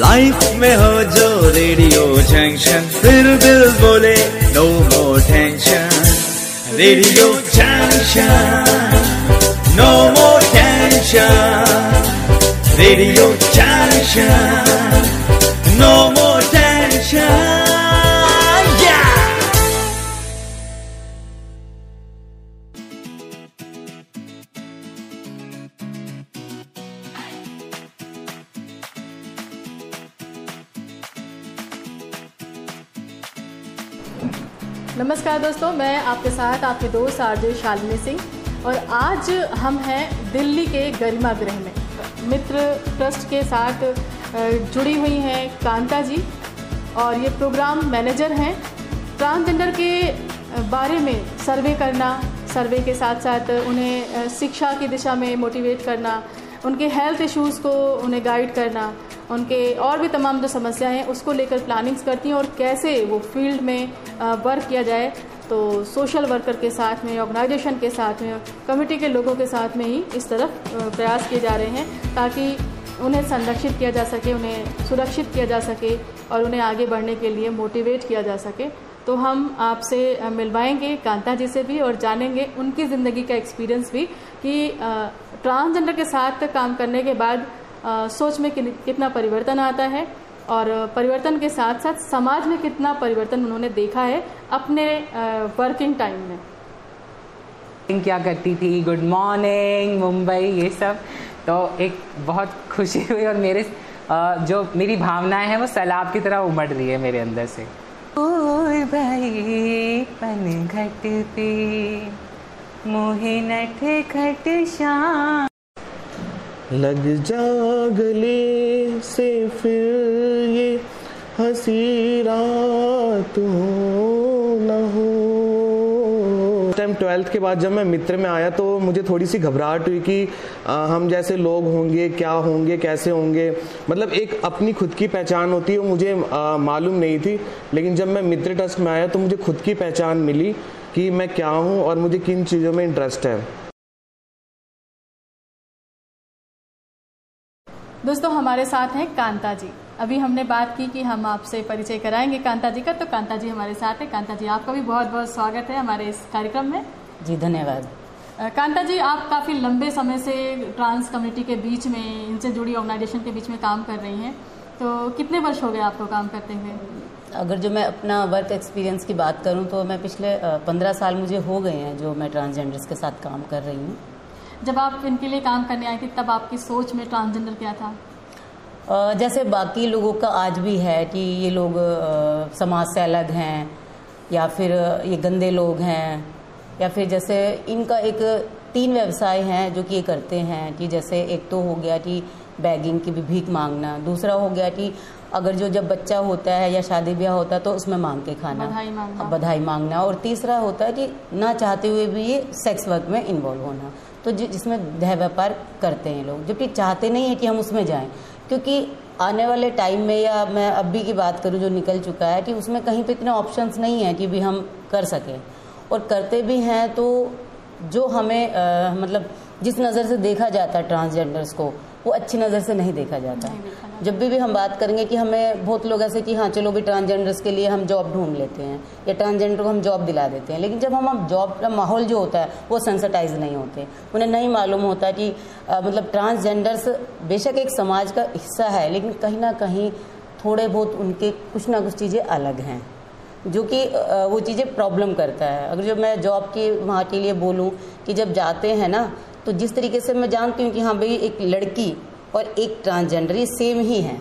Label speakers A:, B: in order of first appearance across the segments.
A: Life में हो जो रेडियो जंक्शन फिर दिल बोले no more tension radio junction no more tension radio junction no more
B: नमस्कार दोस्तों, मैं आपके साथ आपके दोस्त आरजे शालिनी सिंह और आज हम हैं दिल्ली के गरिमा गृह में। मित्र ट्रस्ट के साथ जुड़ी हुई हैं कांता जी और ये प्रोग्राम मैनेजर हैं। ट्रांसजेंडर के बारे में सर्वे करना, सर्वे के साथ साथ उन्हें शिक्षा की दिशा में मोटिवेट करना, उनके हेल्थ इश्यूज़ को उन्हें गाइड करना उनके और भी तमाम जो समस्याएँ हैं, उसको लेकर प्लानिंग्स करती हैं और कैसे वो फ़ील्ड में वर्क किया जाए। तो सोशल वर्कर के साथ में ऑर्गेनाइजेशन के साथ में कमिटी के लोगों के साथ में ही इस तरफ़ प्रयास किए जा रहे हैं ताकि उन्हें संरक्षित किया जा सके, उन्हें सुरक्षित किया जा सके और उन्हें आगे बढ़ने के लिए मोटिवेट किया जा सके। तो हम आपसे मिलवाएँगे, कांता जी से भी और जानेंगे उनकी ज़िंदगी का एक्सपीरियंस भी कि ट्रांसजेंडर के साथ काम करने के बाद सोच में कितना परिवर्तन आता है और परिवर्तन के साथ साथ समाज में कितना परिवर्तन उन्होंने देखा है अपने वर्किंग टाइम में।
C: क्या करती थी? गुड मॉर्निंग मुंबई ये सब। तो एक बहुत खुशी हुई और मेरे जो मेरी भावनाएँ हैं वो सैलाब की तरह उमड़ रही है मेरे अंदर से। भाई पन घट पे मोहे नठ खट शाम।
D: लग जा गले से फिर ये हँसी रात हो न हो। टाइम ट्वेल्थ के बाद जब मैं मित्र में आया तो मुझे थोड़ी सी घबराहट हुई कि हम जैसे लोग होंगे, क्या होंगे, कैसे होंगे? मतलब एक अपनी खुद की पहचान होती है, वो मुझे मालूम नहीं थी। लेकिन जब मैं मित्र ट्रस्ट में आया तो मुझे खुद की पहचान मिली कि मैं क्या हूँ और मुझे किन चीज़ों में इंटरेस्ट है।
B: दोस्तों हमारे साथ हैं कांता जी। अभी हमने बात की कि हम आपसे परिचय कराएँगे कांता जी का तो कांता जी हमारे साथ है। कांता जी आपका भी बहुत बहुत स्वागत है हमारे इस कार्यक्रम में।
C: जी धन्यवाद।
B: कांता जी आप काफ़ी लंबे समय से ट्रांस कम्युनिटी के बीच में इनसे जुड़ी ऑर्गेनाइजेशन के बीच में काम कर रही हैं। तो कितने वर्ष हो गए आपको काम करते हुए?
E: अगर जो मैं अपना वर्क एक्सपीरियंस की बात करूँ तो मैं पिछले पंद्रह साल मुझे हो गए हैं जो मैं ट्रांसजेंडर्स के साथ काम कर रही हूँ।
B: जब आप इनके लिए काम करने आए थे, तब आपकी सोच में ट्रांसजेंडर क्या था?
E: जैसे बाकी लोगों का आज भी है कि ये लोग समाज से अलग हैं, या फिर ये गंदे लोग हैं, या फिर जैसे इनका एक तीन व्यवसाय हैं जो कि ये करते हैं कि जैसे एक तो हो गया कि बैगिंग की भी भीख मांगना, दूसरा हो गया कि अगर जो जब बच्चा होता है या शादी ब्याह होता है तो उसमें मांग के खाना
B: बधाई मांगना।
E: बधाई मांगना। और तीसरा होता है कि ना चाहते हुए भी ये सेक्स वर्क में इन्वॉल्व होना। तो जिसमें देह व्यापार करते हैं लोग। जबकि चाहते नहीं है कि हम उसमें जाएँ क्योंकि आने वाले टाइम में या मैं अभी की बात करूँ जो निकल चुका है कि उसमें कहीं पे इतने ऑप्शंस नहीं है कि भी हम कर सकें। और करते भी हैं तो जो हमें अ, मतलब जिस नज़र से देखा जाता है ट्रांसजेंडर्स को वो अच्छी नज़र से नहीं देखा जाता।
B: नहीं देखा जाता।
E: जब भी भी हम बात करेंगे कि हमें बहुत लोग ऐसे कि हाँ चलो भी ट्रांसजेंडर्स के लिए हम जॉब ढूंढ लेते हैं या ट्रांसजेंडर को हम जॉब दिला देते हैं लेकिन जब हम हम जॉब का माहौल जो होता है वो सेंसिटाइज नहीं होते। उन्हें नहीं मालूम होता कि अ, मतलब ट्रांसजेंडर्स बेशक एक समाज का हिस्सा है लेकिन कहीं ना कहीं थोड़े बहुत उनके कुछ ना कुछ चीज़ें अलग हैं जो कि वो चीज़ें प्रॉब्लम करता है। अगर जो मैं जॉब की वहाँ के लिए बोलूँ कि जब जाते हैं ना तो जिस तरीके से मैं जानती हूँ कि हाँ भाई, एक लड़की और एक ट्रांसजेंडर ये सेम ही हैं,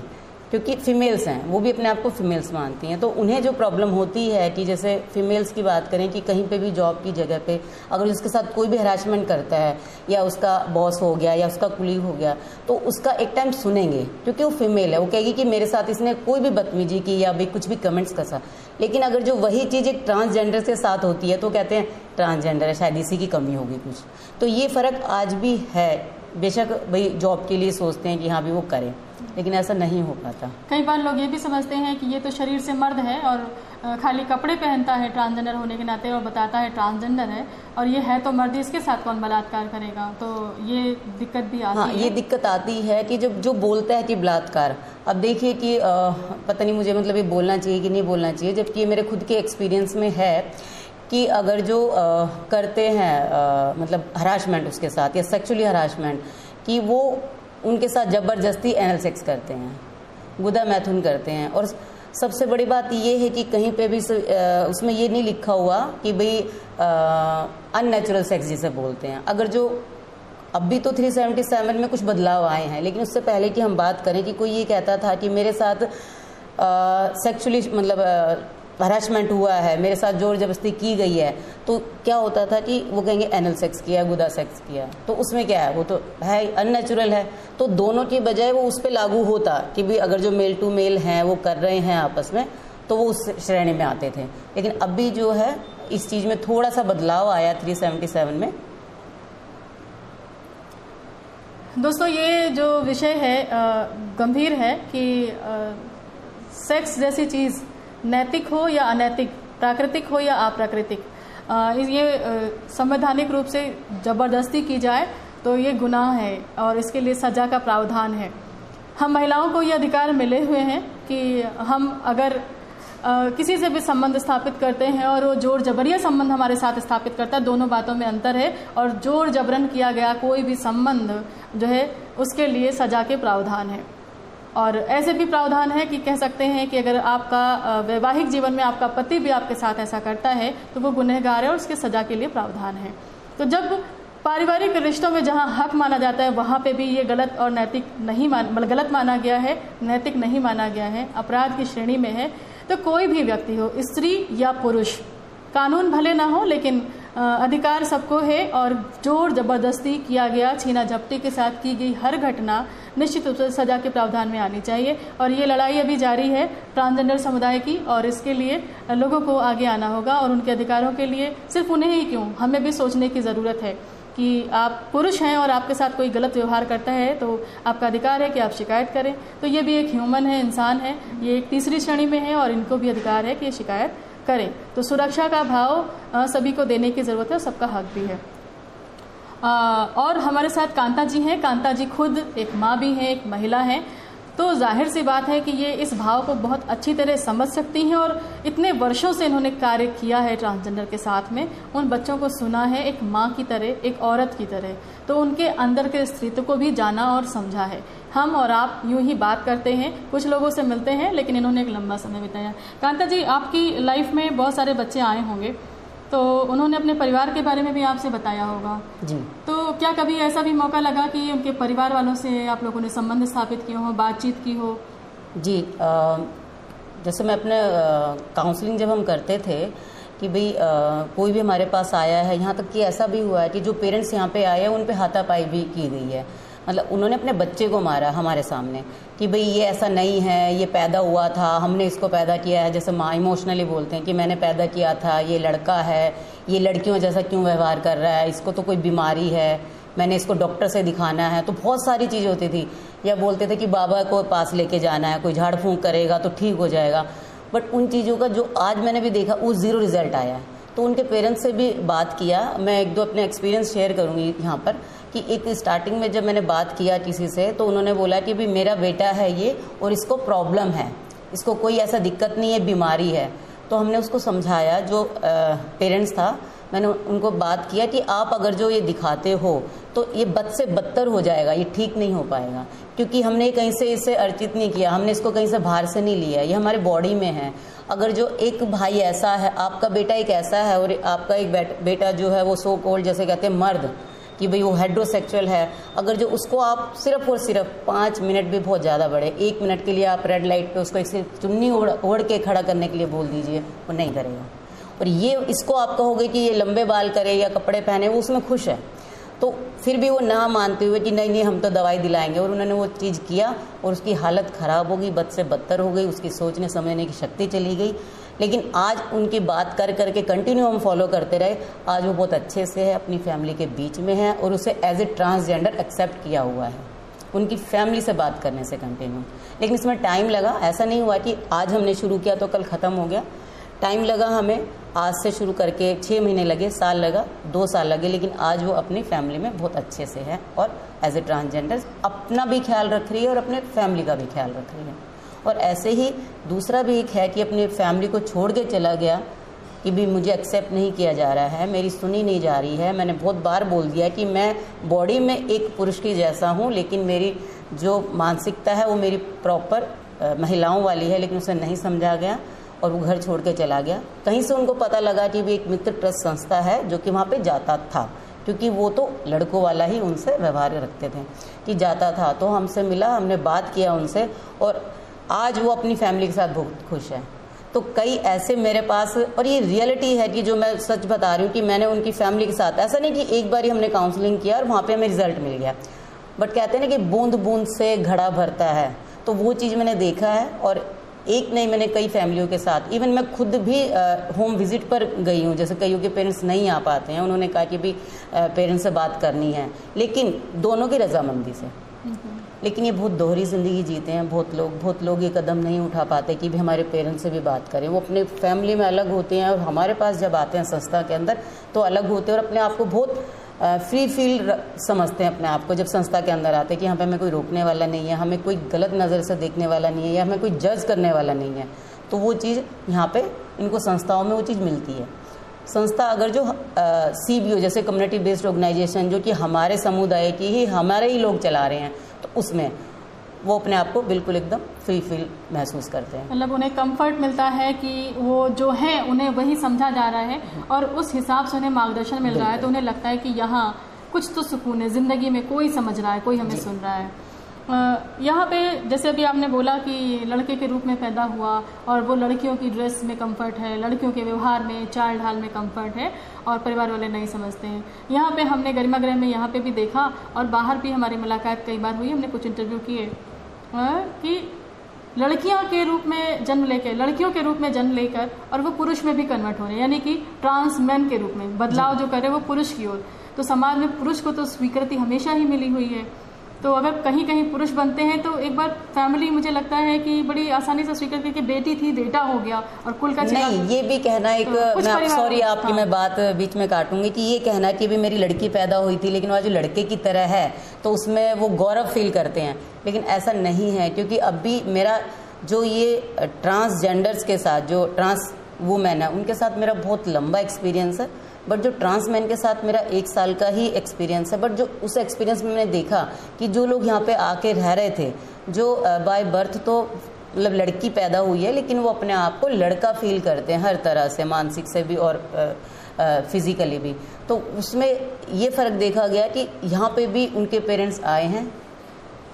E: क्योंकि फीमेल्स हैं, वो भी अपने आप को फीमेल्स मानती हैं। तो उन्हें जो प्रॉब्लम होती है कि जैसे फीमेल्स की बात करें कि कहीं पे भी जॉब की जगह पे अगर उसके साथ कोई भी हरासमेंट करता है, या उसका बॉस हो गया, या उसका कुलीग हो गया तो उसका एक टाइम सुनेंगे, क्योंकि वो फीमेल है। वो कहेगी कि मेरे साथ इसने कोई भी बदतमीजी की या भी कुछ भी कमेंट्स कसा। लेकिन अगर जो वही चीज़ एक ट्रांसजेंडर के साथ होती है तो कहते हैं ट्रांसजेंडर है, शायद इसी की कमी होगी कुछ। तो ये फ़र्क आज भी है। बेशक भाई जॉब के लिए सोचते हैं कि हाँ भी वो करें। लेकिन ऐसा नहीं हो पाता।
B: कई बार लोग ये भी समझते हैं कि ये तो शरीर से मर्द है और खाली कपड़े पहनता है ट्रांसजेंडर होने के नाते और बताता है ट्रांसजेंडर है और ये है तो मर्द इसके साथ कौन बलात्कार करेगा? तो ये दिक्कत भी आती
E: हाँ
B: है।
E: ये दिक्कत आती है कि जब जो बोलता है कि बलात्कार अब देखिए कि अ, पता नहीं मुझे मतलब ये बोलना चाहिए कि नहीं बोलना चाहिए जबकि ये मेरे खुद के एक्सपीरियंस में है कि अगर जो अ, करते हैं अ, मतलब हरासमेंट उसके साथ या सेक्सुअली हरासमेंट कि वो उनके साथ ज़बरदस्ती एनल सेक्स करते हैं, गुदा मैथुन करते हैं। और सबसे बड़ी बात ये है कि कहीं पे भी उसमें ये नहीं लिखा हुआ कि भाई अननेचुरल सेक्स जिसे बोलते हैं। अगर जो, अब भी तो 377 में कुछ बदलाव आए हैं, लेकिन उससे पहले की हम बात करें कि कोई ये कहता था कि मेरे साथ सेक्सुअली मतलब हरासमेंट हुआ है, मेरे साथ ज़ोर ज़बरदस्ती की गई है तो क्या होता था कि वो कहेंगे एनल सेक्स किया, गुदा सेक्स किया तो उसमें क्या है? वो तो है अननेचुरल है। तो दोनों की बजाय वो उस पर लागू होता कि भी अगर जो मेल टू मेल हैं, वो कर रहे हैं आपस में तो वो उस श्रेणी में आते थे। लेकिन अभी जो है, इस चीज़ में थोड़ा सा बदलाव आया 377 में।
B: दोस्तों, ये जो विषय है गंभीर है कि सेक्स जैसी चीज़ नैतिक हो या अनैतिक प्राकृतिक हो या अप्राकृतिक। ये संवैधानिक रूप से ज़बरदस्ती की जाए तो ये गुनाह है और इसके लिए सजा का प्रावधान है। हम महिलाओं को ये अधिकार मिले हुए हैं कि हम अगर अ, किसी से भी संबंध स्थापित करते हैं और वो ज़ोर जबरिया संबंध हमारे साथ स्थापित करता है दोनों बातों में अंतर है और ज़ोर जबरन किया गया कोई भी संबंध जो है उसके लिए सजा के प्रावधान है। और ऐसे भी प्रावधान है कि कह सकते हैं कि अगर आपका वैवाहिक जीवन में आपका पति भी आपके साथ ऐसा करता है तो वो गुनहगार है और उसके सजा के लिए प्रावधान है। तो जब पारिवारिक रिश्तों में जहाँ हक माना जाता है, वहाँ पे भी ये गलत और नैतिक नहीं मान मतलब गलत माना गया है, नैतिक नहीं माना गया है, अपराध की श्रेणी में है तो कोई भी व्यक्ति हो, स्त्री या पुरुष, कानून भले ना हो, लेकिन अधिकार सबको है और ज़ोर ज़बरदस्ती किया गया, छीना झपटी के साथ की गई हर घटना निश्चित रूप से सजा के प्रावधान में आनी चाहिए। और ये लड़ाई अभी जारी है ट्रांसजेंडर समुदाय की और इसके लिए लोगों को आगे आना होगा और उनके अधिकारों के लिए सिर्फ़ उन्हें ही क्यों? हमें भी सोचने की ज़रूरत है कि आप पुरुष हैं और आपके साथ कोई गलत व्यवहार करता है तो आपका अधिकार है कि आप शिकायत करें। तो ये भी एक ह्यूमन है, इंसान है, ये एक तीसरी श्रेणी में है और इनको भी अधिकार है कि ये शिकायत करें। तो सुरक्षा का भाव सभी को देने की ज़रूरत है और सबका हक भी है। और हमारे साथ कांता जी हैं। कांता जी खुद एक माँ भी हैं, एक महिला हैं। तो ज़ाहिर सी बात है कि ये इस भाव को बहुत अच्छी तरह समझ सकती हैं और इतने वर्षों से इन्होंने कार्य किया है ट्रांसजेंडर के साथ में, उन बच्चों को सुना है एक माँ की तरह, एक औरत की तरह। तो उनके अंदर के स्त्रीत्व को भी जाना और समझा है। हम और आप यूँ ही बात करते हैं, कुछ लोगों से मिलते हैं, लेकिन इन्होंने एक लंबा समय बिताया। कांता जी, आपकी लाइफ में बहुत सारे बच्चे आए होंगे। तो उन्होंने अपने परिवार के बारे में भी आपसे बताया होगा।
E: जी।
B: तो क्या कभी ऐसा भी मौका लगा कि उनके परिवार वालों से आप लोगों ने संबंध स्थापित किए हो बातचीत की हो?
E: जी जैसे मैं अपने काउंसलिंग जब हम करते थे कि भाई कोई भी हमारे पास आया है यहाँ तक कि ऐसा भी हुआ है कि जो पेरेंट्स यहाँ पे आए हैं उन पे हाथापाई भी की गई है। मतलब उन्होंने अपने बच्चे को मारा हमारे सामने कि भाई ये ऐसा नहीं है, ये पैदा हुआ था, हमने इसको पैदा किया है। जैसे माँ इमोशनली बोलते हैं कि मैंने पैदा किया था, ये लड़का है, ये लड़कियों जैसा क्यों व्यवहार कर रहा है, इसको तो कोई बीमारी है, मैंने इसको डॉक्टर से दिखाना है। तो बहुत सारी चीज़ें होती थी। या बोलते थे कि बाबा को पास लेके जाना है, कोई झाड़ फूंक करेगा तो ठीक हो जाएगा। बट उन चीज़ों का जो आज मैंने भी देखा, वो ज़ीरो रिज़ल्ट आया। है तो उनके पेरेंट्स से भी बात किया। मैं एक दो अपने एक्सपीरियंस शेयर करूँगी यहाँ पर। कि एक स्टार्टिंग में जब मैंने बात किया किसी से तो उन्होंने बोला कि भी मेरा बेटा है ये और इसको प्रॉब्लम है। इसको कोई ऐसा दिक्कत नहीं है, बीमारी है। तो हमने उसको समझाया, जो पेरेंट्स था, मैंने उनको बात किया कि आप अगर जो ये दिखाते हो तो ये बद से बदतर हो जाएगा, ये ठीक नहीं हो पाएगा। क्योंकि हमने कहीं से इसे अर्चित नहीं किया, हमने इसको कहीं से बाहर से नहीं लिया, ये हमारे बॉडी में है। अगर जो एक भाई ऐसा है, आपका बेटा एक ऐसा है और आपका एक बेटा जो है वो सो कोल्ड जैसे कहते हैं, मर्द कि भाई वो हेड्रोसेक्सुअल है। अगर जो उसको आप सिर्फ़ और सिर्फ़ पाँच मिनट भी बहुत ज़्यादा बढ़े, एक मिनट के लिए आप रेड लाइट पे उसको एक चुन्नी ओढ़ ओढ़ के खड़ा करने के लिए बोल दीजिए, वो नहीं करेगा। और ये, इसको आप कहोगे कि ये लंबे बाल करे या कपड़े पहने, वो उसमें खुश है। तो फिर भी वो ना मानते हुए कि नहीं नहीं, हम तो दवाई दिलाएँगे। और उन्होंने वो चीज़ किया और उसकी हालत ख़राब हो गई, बद से बदतर हो गई, उसकी सोचने समझने की शक्ति चली गई। लेकिन आज उनकी बात कर करके कंटिन्यू हम फॉलो करते रहे। आज वो बहुत अच्छे से है, अपनी फैमिली के बीच में है और उसे एज ए ट्रांसजेंडर एक्सेप्ट किया हुआ है। उनकी फैमिली से बात करने से कंटिन्यू लेकिन इसमें टाइम लगा। ऐसा नहीं हुआ कि आज हमने शुरू किया तो कल ख़त्म हो गया। टाइम लगा हमें। आज से शुरू करके छः महीने लगे, साल लगा, दो साल लगे, लेकिन आज वो अपनी फैमिली में बहुत अच्छे से है और एज ए ट्रांसजेंडर अपना भी ख्याल रख रही है और अपने फैमिली का भी ख्याल रख रही है। और ऐसे ही दूसरा भी एक है कि अपनी फैमिली को छोड़ के चला गया कि भी मुझे एक्सेप्ट नहीं किया जा रहा है, मेरी सुनी नहीं जा रही है। मैंने बहुत बार बोल दिया कि मैं बॉडी में एक पुरुष की जैसा हूँ, लेकिन मेरी जो मानसिकता है वो मेरी प्रॉपर महिलाओं वाली है, लेकिन उसे नहीं समझा गया और वो घर छोड़ के चला गया। कहीं से उनको पता लगा कि भी एक मित्र ट्रस्ट संस्था है जो कि वहाँ पे जाता था, क्योंकि वो तो लड़कों वाला ही उनसे व्यवहार रखते थे कि जाता था तो हमसे मिला, हमने बात किया उनसे और आज वो अपनी फैमिली के साथ बहुत खुश है। तो कई ऐसे मेरे पास, और ये रियलिटी है कि जो मैं सच बता रही हूँ कि मैंने उनकी फैमिली के साथ, ऐसा नहीं कि एक बार ही हमने काउंसलिंग किया और वहाँ पे हमें रिज़ल्ट मिल गया। बट कहते हैं ना कि बूंद बूंद से घड़ा भरता है। तो वो चीज़ मैंने देखा है और एक नहीं, मैंने कई फैमिलियों के साथ इवन मैं खुद भी होम विज़िट पर गई हूँ। जैसे कईयों के पेरेंट्स नहीं आ पाते हैं, उन्होंने कहा कि भी पेरेंट्स से बात करनी है। लेकिन दोनों की रजामंदी से। लेकिन ये बहुत दोहरी ज़िंदगी जीते हैं, बहुत लोग बहुत लोग ये कदम नहीं उठा पाते कि भी हमारे पेरेंट्स से भी बात करें। वो अपने फैमिली में अलग होते हैं और हमारे पास जब आते हैं संस्था के अंदर तो अलग होते हैं और अपने आप को बहुत फ्री फील समझते हैं अपने आप को। जब संस्था के अंदर आते हैं कि यहाँ पे हमें कोई रोकने वाला नहीं है, हमें कोई गलत नज़र से देखने वाला नहीं है या हमें कोई जज करने वाला नहीं है तो वो चीज़ यहाँ पे इनको संस्थाओं में वो चीज़ मिलती है। संस्था अगर जो सी बी ओ जैसे कम्युनिटी बेस्ड ऑर्गेनाइजेशन जो कि हमारे समुदाय की ही, हमारे ही लोग चला रहे हैं तो उसमें वो अपने आप को बिल्कुल एकदम फ्री फील महसूस करते हैं।
B: मतलब उन्हें कंफर्ट मिलता है कि वो जो है उन्हें वही समझा जा रहा है और उस हिसाब से उन्हें मार्गदर्शन मिल रहा है। तो उन्हें लगता है कि यहाँ कुछ तो सुकून है ज़िंदगी में कोई समझ रहा है कोई हमें सुन रहा है। यहाँ पे जैसे अभी आपने बोला कि लड़के के रूप में पैदा हुआ और वो लड़कियों की ड्रेस में कंफर्ट है लड़कियों के व्यवहार में चाल ढाल में कंफर्ट है और परिवार वाले नहीं समझते हैं। यहाँ पे हमने गरिमा गृह में यहाँ पे भी देखा और बाहर भी हमारी मुलाकात कई बार हुई हमने कुछ इंटरव्यू किए कि लड़कियों के रूप में जन्म लेकर लड़कियों के रूप में जन्म लेकर और वो पुरुष में भी कन्वर्ट हो रहे हैं। यानी कि ट्रांस मैन के रूप में बदलाव जो। करे वो पुरुष की ओर। तो समाज में पुरुष को तो स्वीकृति हमेशा ही मिली हुई है। तो अगर कहीं कहीं पुरुष बनते हैं तो एक बार फैमिली मुझे लगता है कि बड़ी आसानी से स्वीकार की बेटी थी बेटा हो गया और कुल का
E: नहीं ये भी कहना एक तो मैं सॉरी आपकी हाँ। मैं बात बीच में काटूँगी कि ये कहना कि भी मेरी लड़की पैदा हुई थी लेकिन वह जो लड़के की तरह है तो उसमें वो गौरव फील करते हैं लेकिन ऐसा नहीं है क्योंकि अब भी मेरा जो ये ट्रांसजेंडर्स के साथ जो ट्रांस वुमेन है उनके साथ मेरा बहुत लंबा एक्सपीरियंस है बट जो ट्रांसमैन के साथ मेरा एक साल का ही एक्सपीरियंस है बट जो उस एक्सपीरियंस में मैंने देखा कि जो लोग यहाँ पे आके रह रहे थे, जो बाय बर्थ तो मतलब लड़की पैदा हुई है, लेकिन वो अपने आप को लड़का फील करते हैं हर तरह से, मानसिक से भी और फिजिकली भी। तो उसमें ये फ़र्क देखा गया कि यहाँ पे भी उनके पेरेंट्स आए हैं।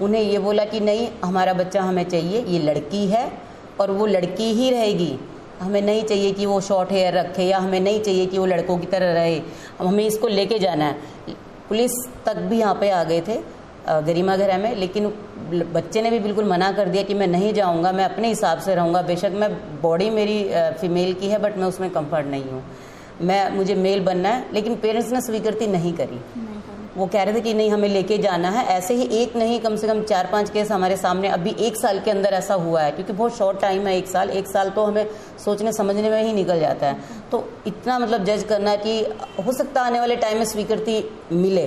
E: उन्हें ये बोला कि नहीं, हमारा बच्चा हमें चाहिए, ये लड़की है, और वो लड़की ही रहेगी। हमें नहीं चाहिए कि वो शॉर्ट हेयर रखे या हमें नहीं चाहिए कि वो लड़कों की तरह रहे। हमें इसको लेके जाना है। पुलिस तक भी यहाँ पे आ गए थे गरिमा घर में, लेकिन बच्चे ने भी बिल्कुल मना कर दिया कि मैं नहीं जाऊँगा, मैं अपने हिसाब से रहूँगा। बेशक मैं बॉडी मेरी फीमेल की है बट मैं उसमें कंफर्ट नहीं हूँ। मैं, मुझे मेल बनना है, लेकिन पेरेंट्स ने स्वीकृति नहीं करी। वो कह रहे थे कि नहीं, हमें लेके जाना है। ऐसे ही एक नहीं, कम से कम चार पाँच केस हमारे सामने अभी एक साल के अंदर ऐसा हुआ है, क्योंकि बहुत शॉर्ट टाइम है एक साल। एक साल तो हमें सोचने, समझने में ही निकल जाता है। तो इतना मतलब जज करना कि हो सकता आने वाले टाइम में स्वीकृति मिले।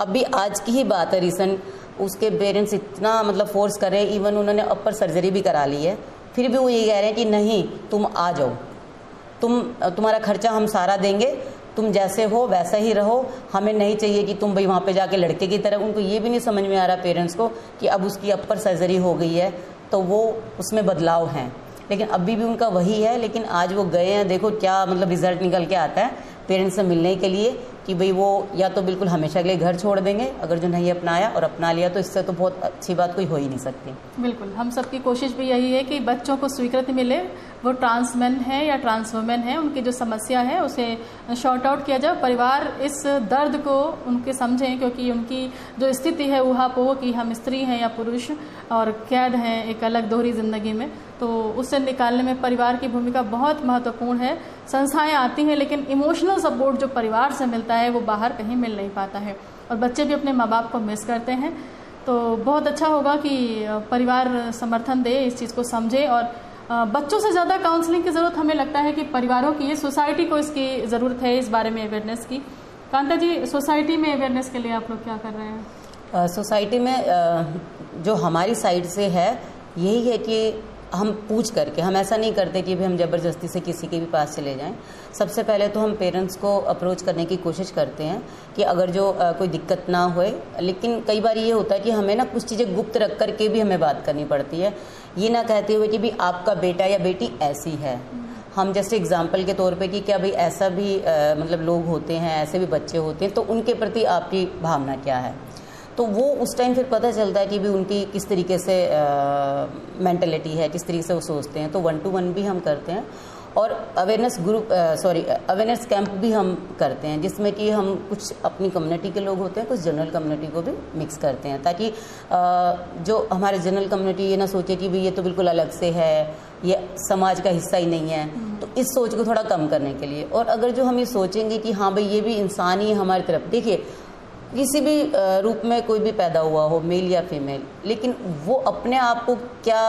E: अभी आज की ही बात है रिसेंट उसके पेरेंट्स इतना मतलब फोर्स कर रहे हैं। इवन उन्होंने अपर सर्जरी भी करा ली है। फिर भी वो ये कह रहे हैं कि नहीं, तुम आ जाओ। तुम, तुम्हारा खर्चा हम सारा देंगे। तुम जैसे हो, वैसा ही रहो। हमें नहीं चाहिए कि तुम भाई वहाँ पे जाके लड़के की तरह। उनको ये भी नहीं समझ में आ रहा पेरेंट्स को कि अब उसकी अपर सर्जरी हो गई है तो वो उसमें बदलाव हैं। लेकिन अभी भी उनका वही है, लेकिन आज वो गए हैं। देखो क्या मतलब रिज़ल्ट निकल के आता है पेरेंट्स से मिलने के लिए। कि भाई वो या तो बिल्कुल हमेशा के लिए घर छोड़ देंगे, अगर जो नहीं अपनाया और अपना लिया तो इससे तो बहुत अच्छी बात कोई हो ही नहीं सकती।
B: बिल्कुल, हम सबकी कोशिश भी यही है कि बच्चों को स्वीकृति मिले। वो ट्रांसमैन है या ट्रांस वुमेन है, उनकी जो समस्या है, उसे शॉर्ट आउट किया जाए। परिवार इस दर्द को उनके समझें, क्योंकि उनकी जो स्थिति है वहाँ पो कि हम स्त्री हैं या पुरुष और कैद हैं एक अलग दोहरी ज़िंदगी में। तो उससे निकालने में परिवार की भूमिका बहुत महत्वपूर्ण है। संस्थाएँ आती हैं, लेकिन इमोशनल सपोर्ट जो परिवार से मिलता है, वो बाहर कहीं मिल नहीं पाता है। और बच्चे भी अपने माँ बाप को मिस करते हैं। तो बहुत अच्छा होगा कि परिवार समर्थन दे, इस चीज़ को समझे और बच्चों से ज़्यादा काउंसलिंग की ज़रूरत हमें लगता है कि परिवारों की सोसाइटी को इसकी ज़रूरत है, इस बारे में अवेयरनेस की। कांता जी सोसाइटी में अवेयरनेस के लिए आप लोग क्या कर रहे हैं?
E: सोसाइटी में जो हमारी साइड से है, यही है कि हम पूछ करके हम ऐसा नहीं करते कि भी हम ज़बरदस्ती से किसी के भी पास चले जाएँ। सबसे पहले तो हम पेरेंट्स को अप्रोच करने की कोशिश करते हैं कि अगर जो आ, कोई दिक्कत ना होए लेकिन कई बार ये होता है कि हमें ना कुछ चीज़ें गुप्त रख करके भी हमें बात करनी पड़ती है। ये ना कहते हुए कि भी आपका बेटा या बेटी ऐसी है। हम जैसे एग्ज़ाम्पल के तौर पे कि क्या भाई ऐसा भी आ, मतलब लोग होते हैं ऐसे भी बच्चे होते हैं तो उनके प्रति आपकी भावना क्या है? तो वो उस टाइम फिर पता चलता है कि भी उनकी किस तरीके से मैंटेलिटी है किस तरीके से वो सोचते हैं। तो वन टू वन भी हम करते हैं और awareness group sorry awareness camp भी हम करते हैं जिसमें कि हम कुछ अपनी कम्युनिटी के लोग होते हैं कुछ जनरल कम्युनिटी को भी मिक्स करते हैं ताकि uh, जो हमारे जनरल कम्युनिटी ये ना सोचे कि भाई ये तो बिल्कुल अलग से है ये समाज का हिस्सा ही नहीं है। तो इस सोच को थोड़ा कम करने के लिए और अगर जो हम ये सोचेंगे कि हाँ भाई ये भी इंसान ही हमारी तरफ़ देखिए किसी भी रूप में कोई भी पैदा हुआ हो मेल या फीमेल लेकिन वो अपने आप को क्या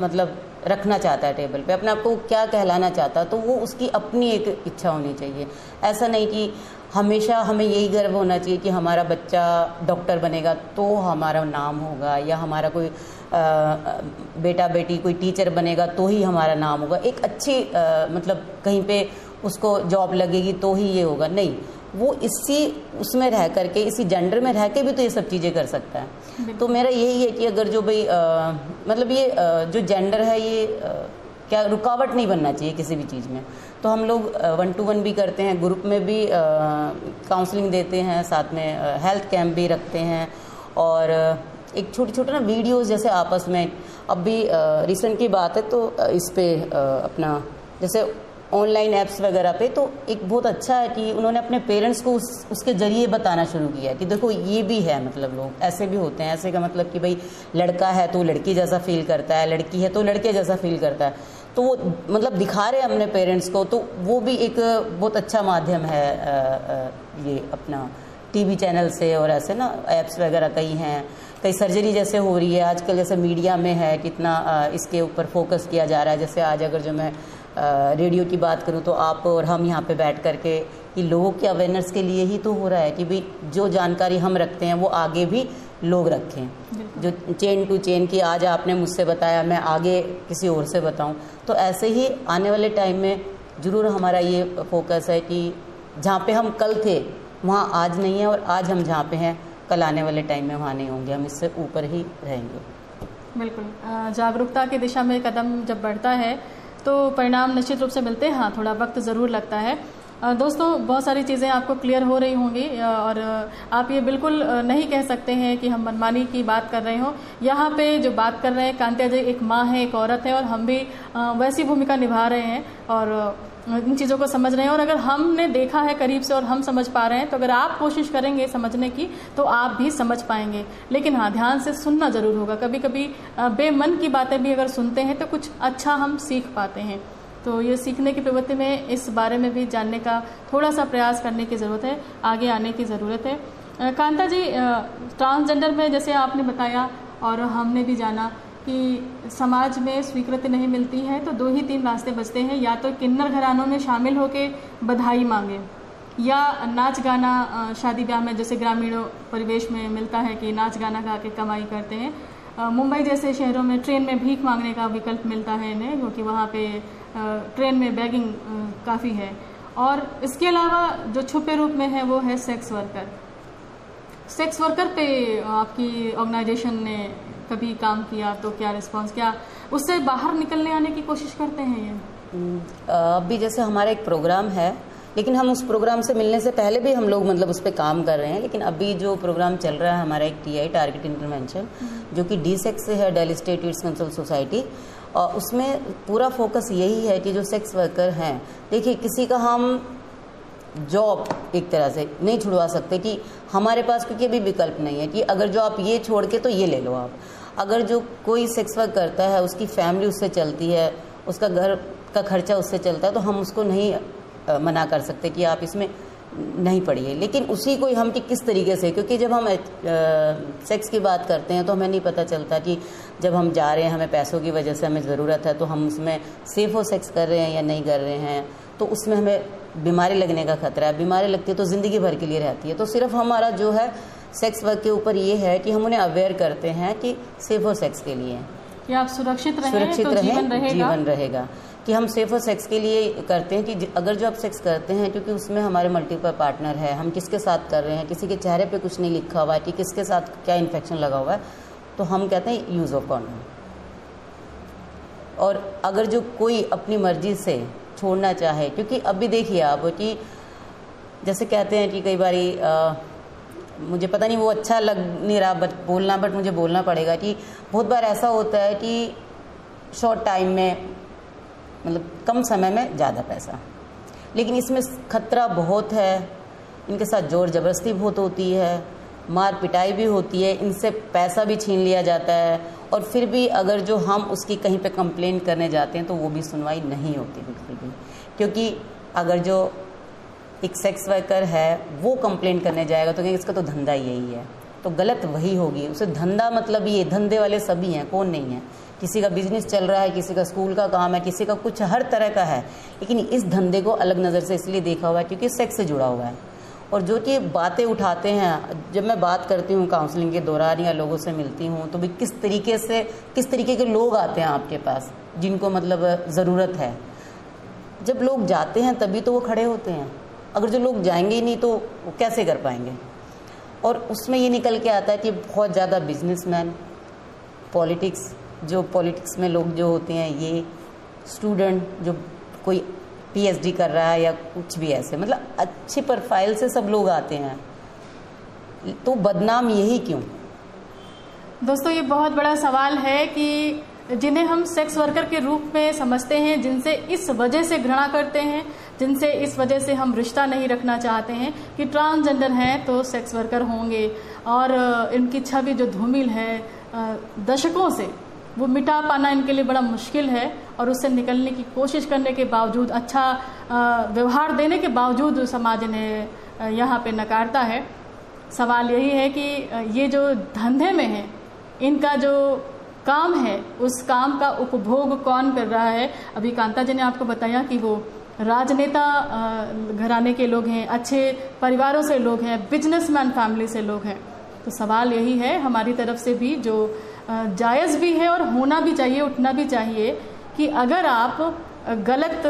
E: मतलब रखना चाहता है टेबल पे अपने आप को क्या कहलाना चाहता है तो वो उसकी अपनी एक इच्छा होनी चाहिए। ऐसा नहीं कि हमेशा हमें यही गर्व होना चाहिए कि हमारा बच्चा डॉक्टर बनेगा तो हमारा नाम होगा या हमारा कोई आ, बेटा बेटी कोई टीचर बनेगा तो ही हमारा नाम होगा। एक अच्छी आ, मतलब कहीं पे उसको जॉब लगेगी तो ही ये होगा। नहीं वो इसी उसमें रह करके इसी जेंडर में रह के भी तो ये सब चीज़ें कर सकता है। तो मेरा यही है कि अगर जो भाई मतलब ये आ, जो जेंडर है ये आ, क्या रुकावट नहीं बनना चाहिए किसी भी चीज़ में। तो हम लोग वन टू वन भी करते हैं ग्रुप में भी काउंसलिंग देते हैं साथ में हेल्थ कैंप भी रखते हैं। और एक छोटे छोटे ना वीडियोस जैसे आपस में अब भी रिसेंट की बात है तो इस पे अपना जैसे ऑनलाइन ऐप्स वगैरह पे तो एक बहुत अच्छा है कि उन्होंने अपने पेरेंट्स को उस, उसके ज़रिए बताना शुरू किया कि देखो, ये भी है मतलब लोग, ऐसे भी होते हैं, ऐसे का मतलब कि भाई, लड़का है तो लड़की जैसा फील करता है, लड़की है तो लड़के जैसा फील करता है। तो वो मतलब दिखा रहे हैं अपने पेरेंट्स को तो वो भी एक बहुत अच्छा माध्यम है ये अपना टीवी चैनल से और ऐसे ना ऐप्स वगैरह कई हैं, कई सर्जरी जैसे हो रही है, आजकल जैसे मीडिया में है, कितना इसके ऊपर फोकस किया जा रहा है, जैसे आज अगर जो मैं रेडियो की बात करूँ तो आप और हम यहाँ पे बैठ करके कि लोगों के अवेयरनेस के लिए ही तो हो रहा है कि भाई जो जानकारी हम रखते हैं वो आगे भी लोग रखें। जो चेन टू चेन की आज आपने मुझसे बताया मैं आगे किसी और से बताऊँ। तो ऐसे ही आने वाले टाइम में ज़रूर हमारा ये फोकस है कि जहाँ पे हम कल थे वहाँ आज नहीं है और आज हम जहाँ पे हैं कल आने वाले टाइम में वहाँ नहीं होंगे। हम इससे ऊपर ही रहेंगे।
B: बिल्कुल। जागरूकता की दिशा में कदम जब बढ़ता है तो परिणाम निश्चित रूप से मिलते हैं। हाँ थोड़ा वक्त ज़रूर लगता है। दोस्तों, बहुत सारी चीज़ें आपको क्लियर हो रही होंगी और आप ये बिल्कुल नहीं कह सकते हैं कि हम मनमानी की बात कर रहे हों। यहाँ पे जो बात कर रहे हैं, कांत्या जी एक माँ है, एक औरत है, और हम भी वैसी भूमिका निभा रहे हैं, और इन चीज़ों को समझ रहे हैं। और अगर हमने देखा है करीब से और हम समझ पा रहे हैं तो अगर आप कोशिश करेंगे समझने की तो आप भी समझ पाएँगे। लेकिन हाँ ध्यान से सुनना ज़रूर होगा। कभी कभी बेमन की बातें भी अगर सुनते हैं तो कुछ अच्छा हम सीख पाते हैं। तो ये सीखने की प्रवृत्ति में, इस बारे में भी जानने का थोड़ा सा प्रयास करने की ज़रूरत है। आगे आने की ज़रूरत है। कांता जी ट्रांसजेंडर में जैसे आपने बताया, और हमने भी जाना कि समाज में स्वीकृति नहीं मिलती है तो दो ही तीन रास्ते बचते हैं। या तो किन्नर घरानों में शामिल होकर बधाई मांगे, या नाच गाना शादी ब्याह में जैसे ग्रामीणों परिवेश में मिलता है कि नाच गाना गा के कमाई करते हैं। मुंबई जैसे शहरों में ट्रेन में भीख मांगने का विकल्प मिलता है इन्हें, क्योंकि वहाँ पे ट्रेन में बैगिंग काफ़ी है। और इसके अलावा जो छुपे रूप में है, वो है सेक्स वर्कर। सेक्स वर्कर पे आपकी ऑर्गेनाइजेशन ने कभी काम किया तो क्या रिस्पॉन्स क्या उससे बाहर निकलने आने की कोशिश करते हैं ये?
E: हम्म, अभी जैसे हमारा एक प्रोग्राम है लेकिन हम उस प्रोग्राम से मिलने से पहले भी हम लोग मतलब उस पर काम कर रहे हैं लेकिन अभी जो प्रोग्राम चल रहा है हमारा एक टीआई टारगेट इंटरवेंशन जो कि डी सेक्स से है daily state it's consult society और उसमें पूरा फोकस यही है कि जो सेक्स वर्कर हैं देखिए किसी का हम जॉब एक तरह से नहीं छुड़वा सकते कि हमारे पास क्योंकि अभी विकल्प नहीं है कि अगर जो आप ये छोड़ के तो ये ले लो आप। अगर जो कोई सेक्स वर्क करता है, उसकी फैमिली उससे चलती है, उसका घर का खर्चा उससे चलता है तो हम उसको नहीं मना कर सकते कि आप इसमें नहीं पढ़िए। लेकिन उसी को हम कि किस तरीके से, क्योंकि जब हम सेक्स की बात करते हैं तो हमें नहीं पता चलता कि जब हम जा रहे हैं, हमें पैसों की वजह से हमें ज़रूरत है तो हम उसमें सेफ़ हो सेक्स कर रहे हैं या नहीं कर रहे हैं। तो उसमें हमें बीमारी लगने का खतरा है बीमारी लगती है तो ज़िंदगी भर के लिए रहती है। तो सिर्फ़ हमारा जो है सेक्स वर्क के ऊपर ये है कि हम उन्हें अवेयर करते हैं कि सेफ़ और सेक्स के लिए।
B: कि आप सुरक्षित रहें
E: सुरक्षित
B: तो
E: रहें
B: जीवन रहेगा।
E: जीवन रहेगा। कि हम सेफ़ और सेक्स के लिए करते हैं कि अगर जो आप सेक्स करते हैं क्योंकि उसमें हमारे मल्टीपल पार्टनर है हम किसके साथ कर रहे हैं किसी के चेहरे पे कुछ नहीं लिखा हुआ है कि किसके साथ क्या इन्फेक्शन लगा हुआ है तो हम कहते हैं यूज़ ऑफ़ कॉन्डम और अगर जो कोई अपनी मर्ज़ी से छोड़ना चाहे, क्योंकि अभी देखिए आप कि जैसे कहते हैं कि कई बारी मुझे पता नहीं वो अच्छा लग नहीं रहा बट बोलना बट मुझे बोलना पड़ेगा कि बहुत बार ऐसा होता है कि शॉर्ट टाइम में मतलब कम समय में ज़्यादा पैसा। लेकिन इसमें खतरा बहुत है, इनके साथ ज़ोर ज़बरदस्ती बहुत होती है, मार पिटाई भी होती है, इनसे पैसा भी छीन लिया जाता है और फिर भी अगर जो हम उसकी कहीं पे कंप्लेन करने जाते हैं तो वो भी सुनवाई नहीं होती बिल्कुल भी। क्योंकि अगर जो एक सेक्स वर्कर है, वो कंप्लेन करने जाएगा तो कहेंगे, इसका तो धंधा यही है। तो गलत वही होगी। उसे धंधा मतलब ये, धंधे वाले सभी हैं, कौन नहीं है। किसी का बिज़नेस चल रहा है, किसी का स्कूल का काम है, किसी का कुछ हर तरह का है। लेकिन इस धंधे को अलग नज़र से इसलिए देखा हुआ है, क्योंकि सेक्स से जुड़ा हुआ है। और जो कि बातें उठाते हैं, जब मैं बात करती हूँ काउंसलिंग के दौरान या लोगों से मिलती हूँ तो भी किस तरीके से, किस तरीके के लोग आते हैं आपके पास, जिनको मतलब ज़रूरत है? जब लोग जाते हैं तभी तो वो खड़े होते हैं। अगर जो लोग जाएँगे ही नहीं तो वो कैसे कर पाएँगे? और उसमें ये निकल के आता है कि बहुत ज़्यादा बिजनेसमैन पॉलिटिक्स जो पॉलिटिक्स में लोग जो होते हैं, ये स्टूडेंट जो कोई पीएचडी कर रहा है या कुछ भी ऐसे। मतलब अच्छी प्रोफ़ाइल से सब लोग आते हैं। तो बदनाम यही क्यों?
B: दोस्तों, ये बहुत बड़ा सवाल है कि जिन्हें हम सेक्स वर्कर के रूप में समझते हैं, जिनसे इस वजह से घृणा करते हैं, जिनसे इस वजह से हम रिश्ता नहीं रखना चाहते हैं कि ट्रांसजेंडर हैं तो सेक्स वर्कर होंगे। और इनकी छवि जो धूमिल है दशकों से वो मिटा पाना इनके लिए बड़ा मुश्किल है और उससे निकलने की कोशिश करने के बावजूद अच्छा व्यवहार देने के बावजूद समाज इन्हें यहाँ पे नकारता है। सवाल यही है कि ये जो धंधे में है, इनका जो काम है, उस काम का उपभोग कौन कर रहा है? अभी कांता जी ने आपको बताया कि वो राजनेता घराने के लोग हैं, अच्छे परिवारों से लोग हैं बिजनेसमैन फैमिली से लोग हैं। तो सवाल यही है, हमारी तरफ़ से भी जो जायज़ भी है और होना भी चाहिए, उठना भी चाहिए कि अगर आप गलत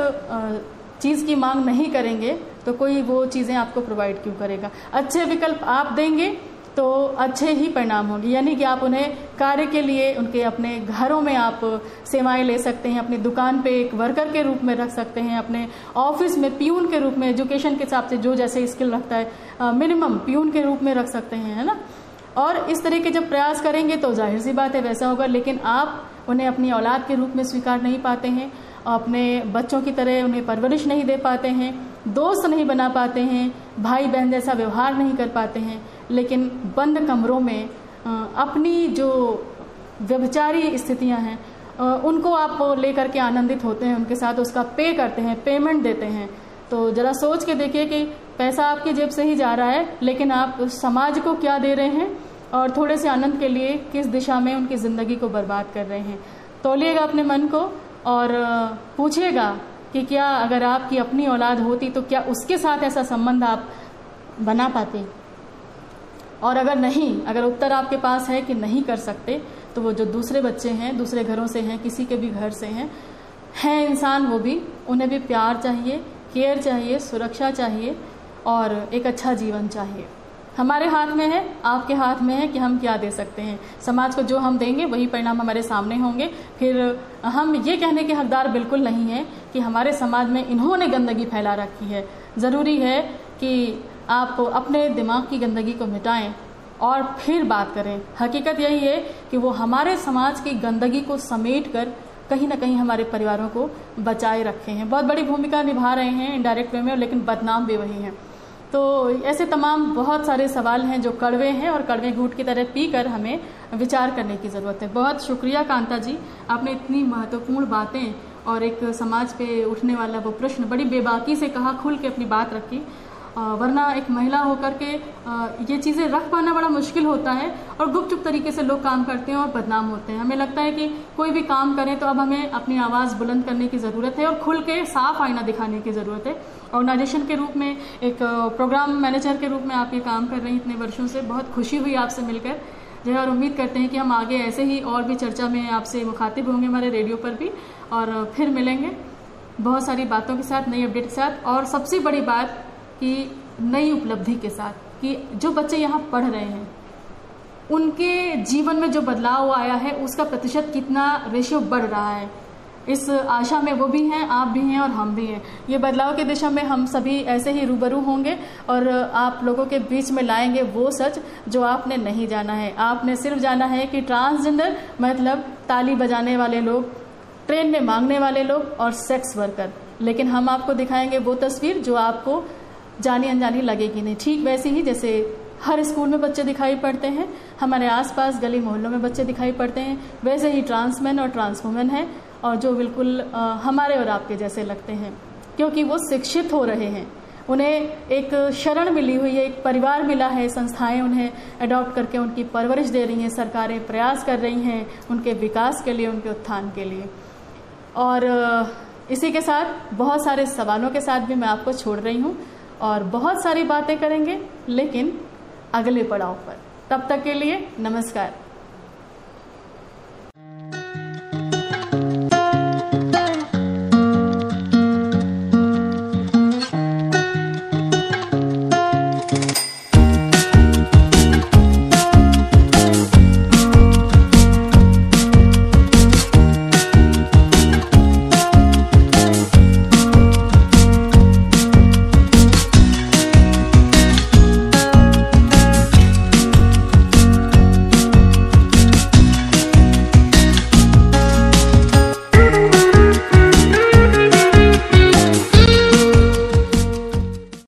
B: चीज़ की मांग नहीं करेंगे तो कोई वो चीज़ें आपको प्रोवाइड क्यों करेगा? अच्छे विकल्प आप देंगे तो अच्छे ही परिणाम होंगे। यानी कि आप उन्हें कार्य के लिए, उनके अपने घरों में आप सेवाएँ ले सकते हैं, अपनी दुकान पे एक वर्कर के रूप में रख सकते हैं, अपने ऑफ़िस में प्यून के रूप में एजुकेशन के हिसाब से जो जैसे स्किल रखता है मिनिमम प्यून के रूप में रख सकते हैं, है ना? और इस तरह के जब प्रयास करेंगे तो ज़ाहिर सी बात है वैसा होगा, लेकिन आप उन्हें अपनी औलाद के रूप में स्वीकार नहीं पाते हैं, अपने बच्चों की तरह उन्हें परवरिश नहीं दे पाते हैं, दोस्त नहीं बना पाते हैं भाई बहन जैसा व्यवहार नहीं कर पाते हैं, लेकिन बंद कमरों में अपनी जो व्यभिचारी स्थितियाँ हैं उनको आप लेकर के आनंदित होते हैं, उनके साथ उसका पे करते हैं, पेमेंट देते हैं। तो जरा सोच के देखिए कि पैसा आपकी जेब से ही जा रहा है, लेकिन आप समाज को क्या दे रहे हैं? और थोड़े से आनंद के लिए किस दिशा में उनकी ज़िंदगी को बर्बाद कर रहे हैं। तोलिएगा अपने मन को और पूछिएगा कि क्या अगर आपकी अपनी औलाद होती तो क्या उसके साथ ऐसा संबंध आप बना पाते? और अगर नहीं, अगर उत्तर आपके पास है कि नहीं कर सकते तो वो जो दूसरे बच्चे हैं, दूसरे घरों से हैं, किसी के भी घर से हैं हैं इंसान वो भी, उन्हें भी प्यार चाहिए, केयर चाहिए, सुरक्षा चाहिए और एक अच्छा जीवन चाहिए। हमारे हाथ में है, आपके हाथ में है कि हम क्या दे सकते हैं। समाज को जो हम देंगे, वही परिणाम हमारे सामने होंगे। फिर हम ये कहने के हकदार बिल्कुल नहीं हैं कि हमारे समाज में इन्होंने गंदगी फैला रखी है। ज़रूरी है कि आप अपने दिमाग की गंदगी को मिटाएँ और फिर बात करें। हकीकत यही है कि वो हमारे समाज की गंदगी को समेट कर कहीं ना कहीं हमारे परिवारों को बचाए रखे हैं। बहुत बड़ी भूमिका निभा रहे हैं इनडायरेक्ट वे में, लेकिन बदनाम भी वही हैं। तो ऐसे तमाम बहुत सारे सवाल हैं जो कड़वे हैं और कड़वे घूट की तरह पी कर हमें विचार करने की ज़रूरत है। बहुत शुक्रिया कांता जी, आपने इतनी महत्वपूर्ण बातें और एक समाज पे उठने वाला वो प्रश्न बड़ी बेबाकी से कहा, खुल के अपनी बात रखी। वरना एक महिला होकर के ये चीज़ें रख पाना बड़ा मुश्किल होता है और गुपचुप तरीके से लोग काम करते हैं और बदनाम होते हैं। हमें लगता है कि कोई भी काम करें तो अब हमें अपनी आवाज़ बुलंद करने की ज़रूरत है और खुल के साफ़ आईना दिखाने की ज़रूरत है। ऑर्गेनाइजेशन के रूप में, एक प्रोग्राम मैनेजर के रूप में आप ये काम कर रही हैं इतने वर्षों से। बहुत खुशी हुई आपसे मिलकर। जो है, और उम्मीद करते हैं कि हम आगे ऐसे ही और भी चर्चा में आपसे मुखातिब होंगे हमारे रेडियो पर भी और फिर मिलेंगे। बहुत सारी बातों के साथ, नई अपडेट के साथ और सबसे बड़ी बात कि नई उपलब्धि के साथ कि जो बच्चे यहाँ पढ़ रहे हैं, उनके जीवन में जो बदलाव आया है, उसका प्रतिशत कितना रेशियो बढ़ रहा है। इस आशा में वो भी हैं, आप भी हैं और हम भी हैं। ये बदलाव की दिशा में हम सभी ऐसे ही रूबरू होंगे और आप लोगों के बीच में लाएँगे वो सच जो आपने नहीं जाना है। आपने सिर्फ़ जाना है कि ट्रांसजेंडर मतलब ताली बजाने वाले लोग, ट्रेन में मांगने वाले लोग और सेक्स वर्कर लेकिन हम आपको दिखाएँगे वो तस्वीर जो आपको जानी अनजानी लगेगी नहीं। ठीक वैसे ही जैसे हर स्कूल में बच्चे दिखाई पड़ते हैं, हमारे आसपास गली मोहल्लों में बच्चे दिखाई पड़ते हैं, वैसे ही ट्रांसमैन और ट्रांसवुमेन है और जो बिल्कुल हमारे और आपके जैसे लगते हैं, क्योंकि वो शिक्षित हो रहे हैं। उन्हें एक शरण मिली हुई है, एक परिवार मिला है, संस्थाएँ उन्हें अडॉप्ट करके उनकी परवरिश दे रही हैं, सरकारें प्रयास कर रही हैं उनके विकास के लिए, उनके उत्थान के लिए। और इसी के साथ बहुत सारे सवालों के साथ भी मैं आपको छोड़ रही हूँ। और बहुत सारी बातें करेंगे लेकिन अगले पड़ाव पर। तब तक के लिए नमस्कार।